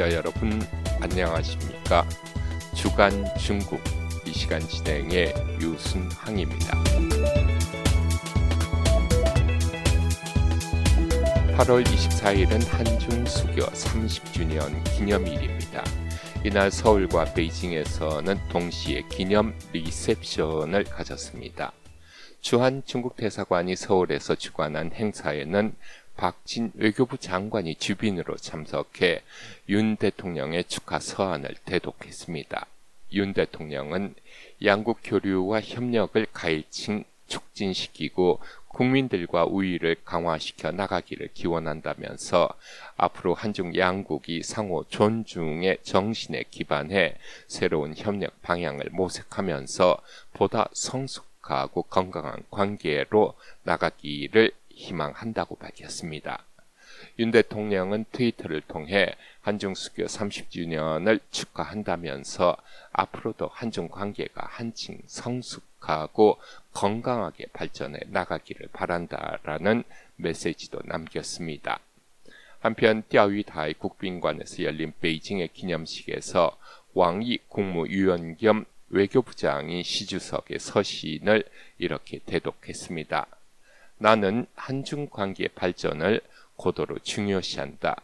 청취자 여러분 안녕하십니까? 주간 중국 이 시간 진행의 유순항입니다. 8월 24일은 한중 수교 30주년 기념일입니다. 이날 서울과 베이징에서는 동시에 기념 리셉션을 가졌습니다. 주한 중국 대사관이 서울에서 주관한 행사에는 박진 외교부 장관이 주빈으로 참석해 윤 대통령의 축하 서한을 대독했습니다. 윤 대통령은 양국 교류와 협력을 가일층 촉진시키고 국민들과 우위를 강화시켜 나가기를 기원한다면서 앞으로 한중 양국이 상호 존중의 정신에 기반해 새로운 협력 방향을 모색하면서 보다 성숙하고 건강한 관계로 나가기를 희망한다고 밝혔습니다. 윤 대통령은 트위터를 통해 한중 수교 30주년을 축하한다면서 앞으로도 한중 관계가 한층 성숙하고 건강하게 발전해 나가기를 바란다라는 메시지도 남겼습니다. 한편 띠아위다이 국빈관에서 열린 베이징의 기념식에서 왕이 국무위원 겸 외교부장이 시주석의 서신을 이렇게 대독했습니다. 나는 한중 관계 발전을 고도로 중요시한다.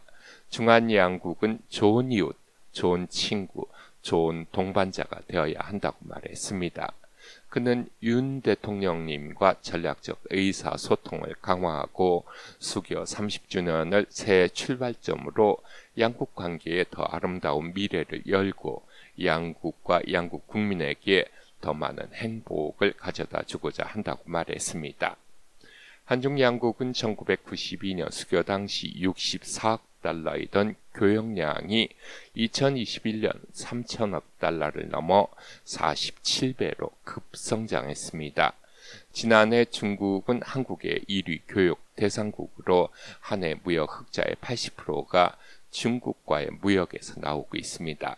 중한 양국은 좋은 이웃, 좋은 친구, 좋은 동반자가 되어야 한다고 말했습니다. 그는 윤 대통령님과 전략적 의사소통을 강화하고 수교 30주년을 새 출발점으로 양국 관계에 더 아름다운 미래를 열고 양국과 양국 국민에게 더 많은 행복을 가져다 주고자 한다고 말했습니다. 한중 양국은 1992년 수교 당시 64억 달러이던 교역량이 2021년 3천억 달러를 넘어 47배로 급성장했습니다. 지난해 중국은 한국의 1위 교역 대상국으로 한해 무역 흑자의 80%가 중국과의 무역에서 나오고 있습니다.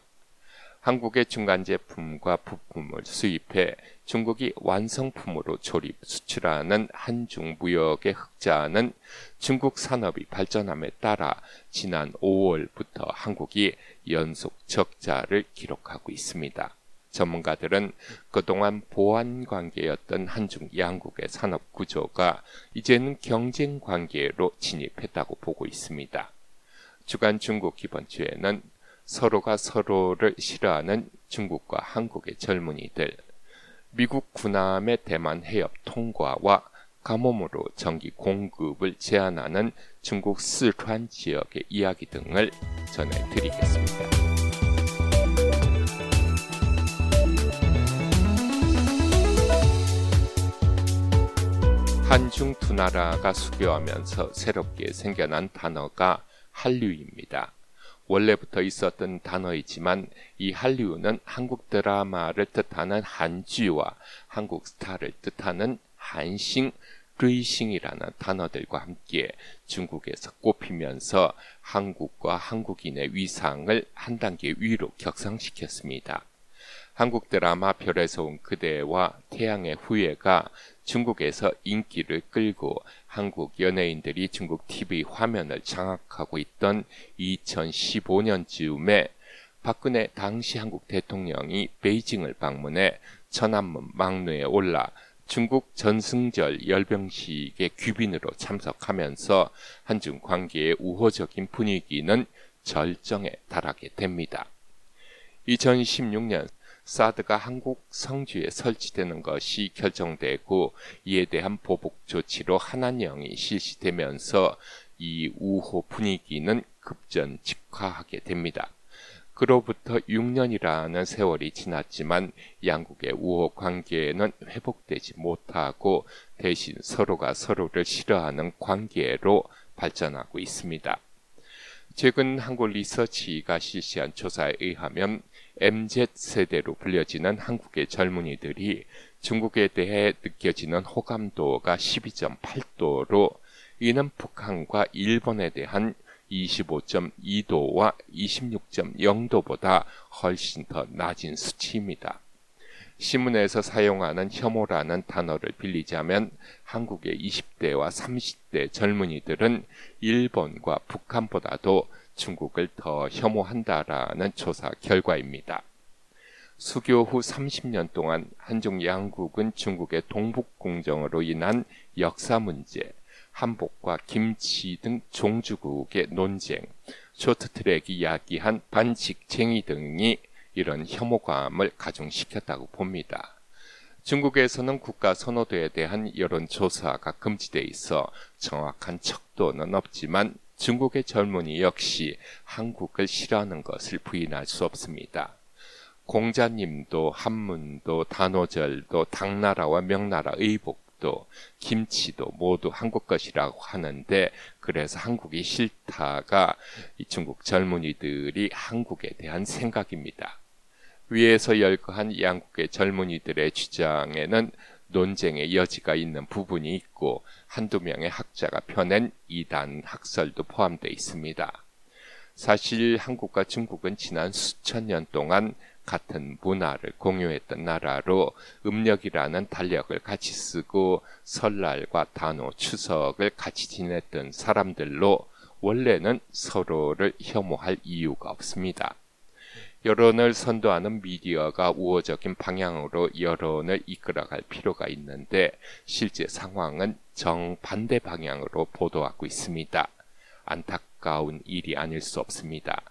한국의 중간 제품과 부품을 수입해 중국이 완성품으로 조립, 수출하는 한중 무역의 흑자는 중국 산업이 발전함에 따라 지난 5월부터 한국이 연속 적자를 기록하고 있습니다. 전문가들은 그동안 보완 관계였던 한중 양국의 산업 구조가 이제는 경쟁 관계로 진입했다고 보고 있습니다. 주간 중국 기본 주에는 서로가 서로를 싫어하는 중국과 한국의 젊은이들, 미국 군함의 대만 해협 통과와 가뭄으로 전기 공급을 제한하는 중국 스촨 지역의 이야기 등을 전해드리겠습니다. 한중 두 나라가 수교하면서 새롭게 생겨난 단어가 한류입니다. 원래부터 있었던 단어이지만 이 한류는 한국 드라마를 뜻하는 한쥐와 한국 스타를 뜻하는 한싱, 르이싱이라는 단어들과 함께 중국에서 꼽히면서 한국과 한국인의 위상을 한 단계 위로 격상시켰습니다. 한국 드라마 별에서 온 그대와 태양의 후예가 중국에서 인기를 끌고 한국 연예인들이 중국 TV 화면을 장악하고 있던 2015년 즈음에 박근혜 당시 한국 대통령이 베이징을 방문해 천안문 막루에 올라 중국 전승절 열병식의 귀빈으로 참석하면서 한중 관계의 우호적인 분위기는 절정에 달하게 됩니다. 2016년 사드가 한국 성주에 설치되는 것이 결정되고 이에 대한 보복 조치로 한한령이 실시되면서 이 우호 분위기는 급전 직화하게 됩니다. 그로부터 6년이라는 세월이 지났지만 양국의 우호 관계는 회복되지 못하고 대신 서로가 서로를 싫어하는 관계로 발전하고 있습니다. 최근 한국 리서치가 실시한 조사에 의하면 MZ세대로 불려지는 한국의 젊은이들이 중국에 대해 느껴지는 호감도가 12.8도로 이는 북한과 일본에 대한 25.2도와 26.0도보다 훨씬 더 낮은 수치입니다. 신문에서 사용하는 혐오라는 단어를 빌리자면 한국의 20대와 30대 젊은이들은 일본과 북한보다도 중국을 더 혐오한다라는 조사 결과입니다. 수교 후 30년 동안 한중 양국은 중국의 동북 공정으로 인한 역사 문제, 한복과 김치 등 종주국의 논쟁, 쇼트트랙이 이야기한 반직쟁이 등이 이런 혐오감을 가중시켰다고 봅니다. 중국에서는 국가 선호도에 대한 여론조사가 금지돼 있어 정확한 척도는 없지만 중국의 젊은이 역시 한국을 싫어하는 것을 부인할 수 없습니다. 공자님도 한문도 단오절도 당나라와 명나라 의복 도 김치도 모두 한국 것이라고 하는데 그래서 한국이 싫다가 이 중국 젊은이들이 한국에 대한 생각입니다. 위에서 열거한 양국의 젊은이들의 주장에는 논쟁의 여지가 있는 부분이 있고 한두 명의 학자가 펴낸 이단 학설도 포함되어 있습니다. 사실 한국과 중국은 지난 수천 년 동안 같은 문화를 공유했던 나라로 음력이라는 달력을 같이 쓰고 설날과 단오, 추석을 같이 지냈던 사람들로 원래는 서로를 혐오할 이유가 없습니다. 여론을 선도하는 미디어가 우호적인 방향으로 여론을 이끌어갈 필요가 있는데 실제 상황은 정반대 방향으로 보도하고 있습니다. 안타까운 일이 아닐 수 없습니다.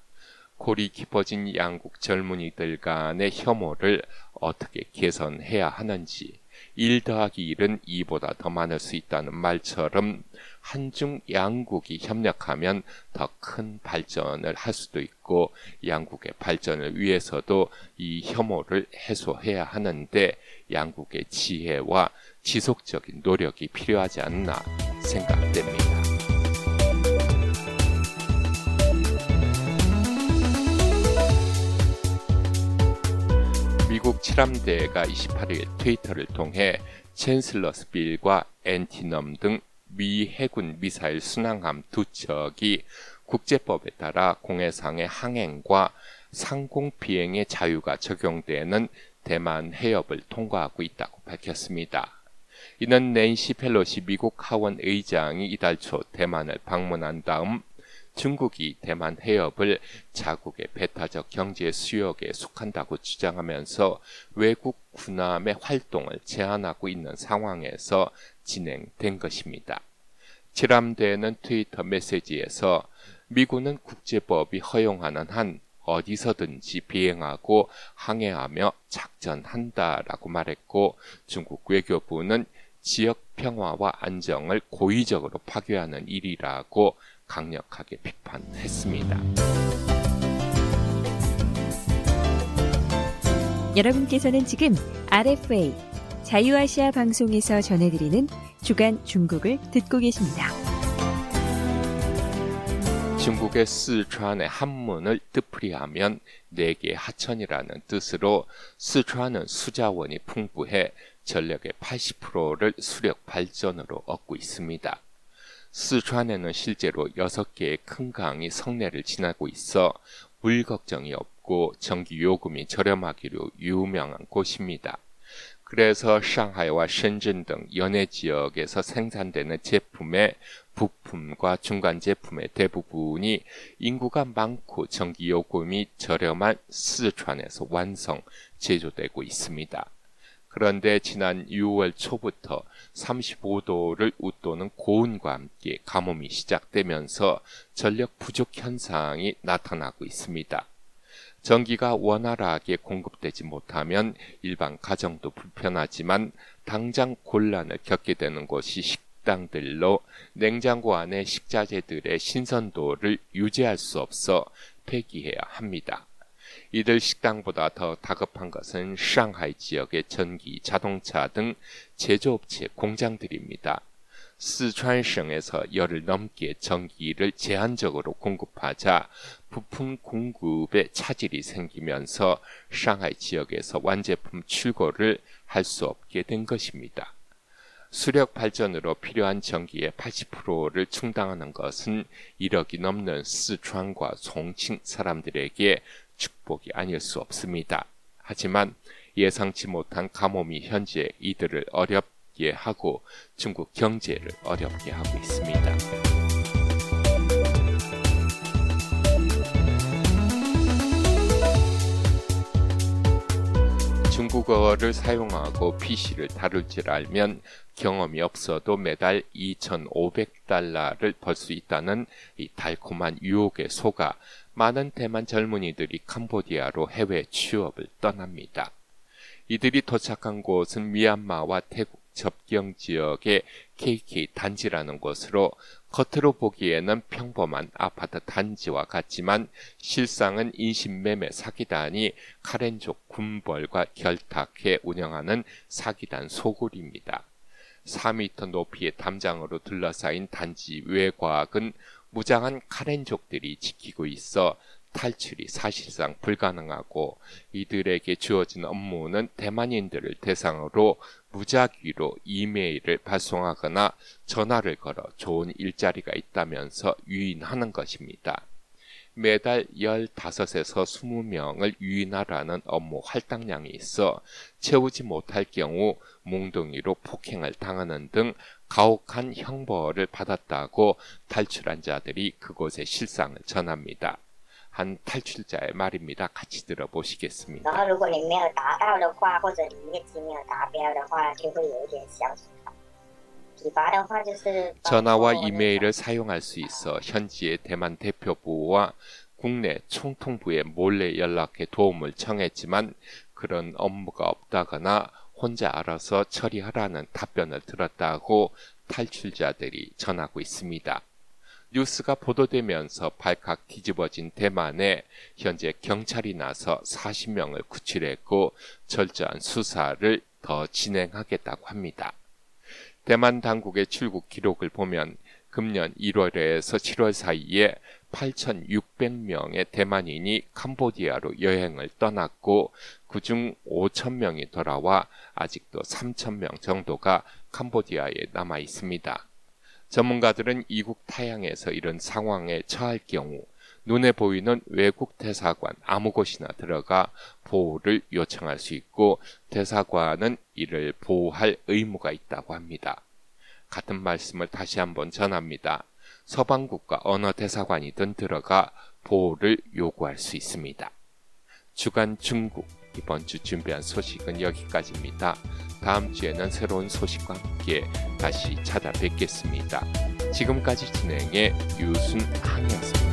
골이 깊어진 양국 젊은이들 간의 혐오를 어떻게 개선해야 하는지 1 더하기 1은 2보다 더 많을 수 있다는 말처럼 한중 양국이 협력하면 더 큰 발전을 할 수도 있고 양국의 발전을 위해서도 이 혐오를 해소해야 하는데 양국의 지혜와 지속적인 노력이 필요하지 않나 생각됩니다. 칠함대가 28일 트위터를 통해 챈슬러스 빌과 엔티넘 등 미 해군 미사일 순항함 두 척이 국제법에 따라 공해상의 항행과 상공 비행의 자유가 적용되는 대만 해협을 통과하고 있다고 밝혔습니다. 이는 낸시 펠로시 미국 하원 의장이 이달 초 대만을 방문한 다음 중국이 대만 해협을 자국의 배타적 경제 수역에 속한다고 주장하면서 외국 군함의 활동을 제한하고 있는 상황에서 진행된 것입니다. 칠함대는 트위터 메시지에서 미군은 국제법이 허용하는 한 어디서든지 비행하고 항해하며 작전한다라고 말했고 중국 외교부는 지역 평화와 안정을 고의적으로 파괴하는 일이라고 강력하게 비판했습니다. 여러분께서는 지금 RFA 자유아시아 방송에서 전해드리는 주간 중국을 듣고 계십니다. 중국의 스촨의 한문을 뜻풀이하면 네개 하천이라는 뜻으로 스촨은 수자원이 풍부해 전력의 80%를 수력 발전으로 얻고 있습니다. 스촨에는 실제로 6개의 큰 강이 성내를 지나고 있어 물 걱정이 없고 전기 요금이 저렴하기로 유명한 곳입니다. 그래서 상하이와 셴전 등 연해 지역에서 생산되는 제품의 부품과 중간 제품의 대부분이 인구가 많고 전기 요금이 저렴한 스촨에서 완성, 제조되고 있습니다. 그런데 지난 6월 초부터 35도를 웃도는 고온과 함께 가뭄이 시작되면서 전력 부족 현상이 나타나고 있습니다. 전기가 원활하게 공급되지 못하면 일반 가정도 불편하지만 당장 곤란을 겪게 되는 것이 식당들로 냉장고 안에 식자재들의 신선도를 유지할 수 없어 폐기해야 합니다. 이들 식당보다 더 다급한 것은 상하이 지역의 전기, 자동차 등 제조업체 공장들입니다. 스촨省에서 열흘 넘게 전기를 제한적으로 공급하자 부품 공급에 차질이 생기면서 상하이 지역에서 완제품 출고를 할 수 없게 된 것입니다. 수력 발전으로 필요한 전기의 80%를 충당하는 것은 1억이 넘는 스촨과 송칭 사람들에게 축복이 아닐 수 없습니다. 하지만 예상치 못한 가뭄이 현재 이들을 어렵게 하고 중국 경제를 어렵게 하고 있습니다. 중국어를 사용하고 PC를 다룰 줄 알면 경험이 없어도 매달 2,500달러를 벌 수 있다는 이 달콤한 유혹에 속아 많은 대만 젊은이들이 캄보디아로 해외 취업을 떠납니다. 이들이 도착한 곳은 미얀마와 태국 접경 지역의 KK 단지라는 곳으로 겉으로 보기에는 평범한 아파트 단지와 같지만 실상은 인신매매 사기단이 카렌족 군벌과 결탁해 운영하는 사기단 소굴입니다. 4미터 높이의 담장으로 둘러싸인 단지 외곽은 무장한 카렌족들이 지키고 있어 탈출이 사실상 불가능하고 이들에게 주어진 업무는 대만인들을 대상으로 무작위로 이메일을 발송하거나 전화를 걸어 좋은 일자리가 있다면서 유인하는 것입니다. 매달 15에서 20명을 유인하라는 업무 할당량이 있어 채우지 못할 경우 몽둥이로 폭행을 당하는 등 가혹한 형벌을 받았다고 탈출한 자들이 그곳의 실상을 전합니다. 한 탈출자의 말입니다. 같이 들어보시겠습니다. 然后如果你没有达到的话，或者你业绩没有达标的话，就会有一点小处罚。 전화와 이메일을 사용할 수 있어 현지의 대만 대표부와 국내 총통부에 몰래 연락해 도움을 청했지만 그런 업무가 없다거나 혼자 알아서 처리하라는 답변을 들었다고 탈출자들이 전하고 있습니다. 뉴스가 보도되면서 발칵 뒤집어진 대만에 현재 경찰이 나서 40명을 구출했고 철저한 수사를 더 진행하겠다고 합니다. 대만 당국의 출국 기록을 보면 금년 1월에서 7월 사이에 8,600명의 대만인이 캄보디아로 여행을 떠났고 그중 5,000명이 돌아와 아직도 3,000명 정도가 캄보디아에 남아 있습니다. 전문가들은 이국 타양에서 이런 상황에 처할 경우 눈에 보이는 외국 대사관 아무 곳이나 들어가 보호를 요청할 수 있고 대사관은 이를 보호할 의무가 있다고 합니다. 같은 말씀을 다시 한번 전합니다. 서방국가 어느 대사관이든 들어가 보호를 요구할 수 있습니다. 주간 중국 이번 주 준비한 소식은 여기까지입니다. 다음 주에는 새로운 소식과 함께 다시 찾아뵙겠습니다. 지금까지 진행해 유순항이었습니다.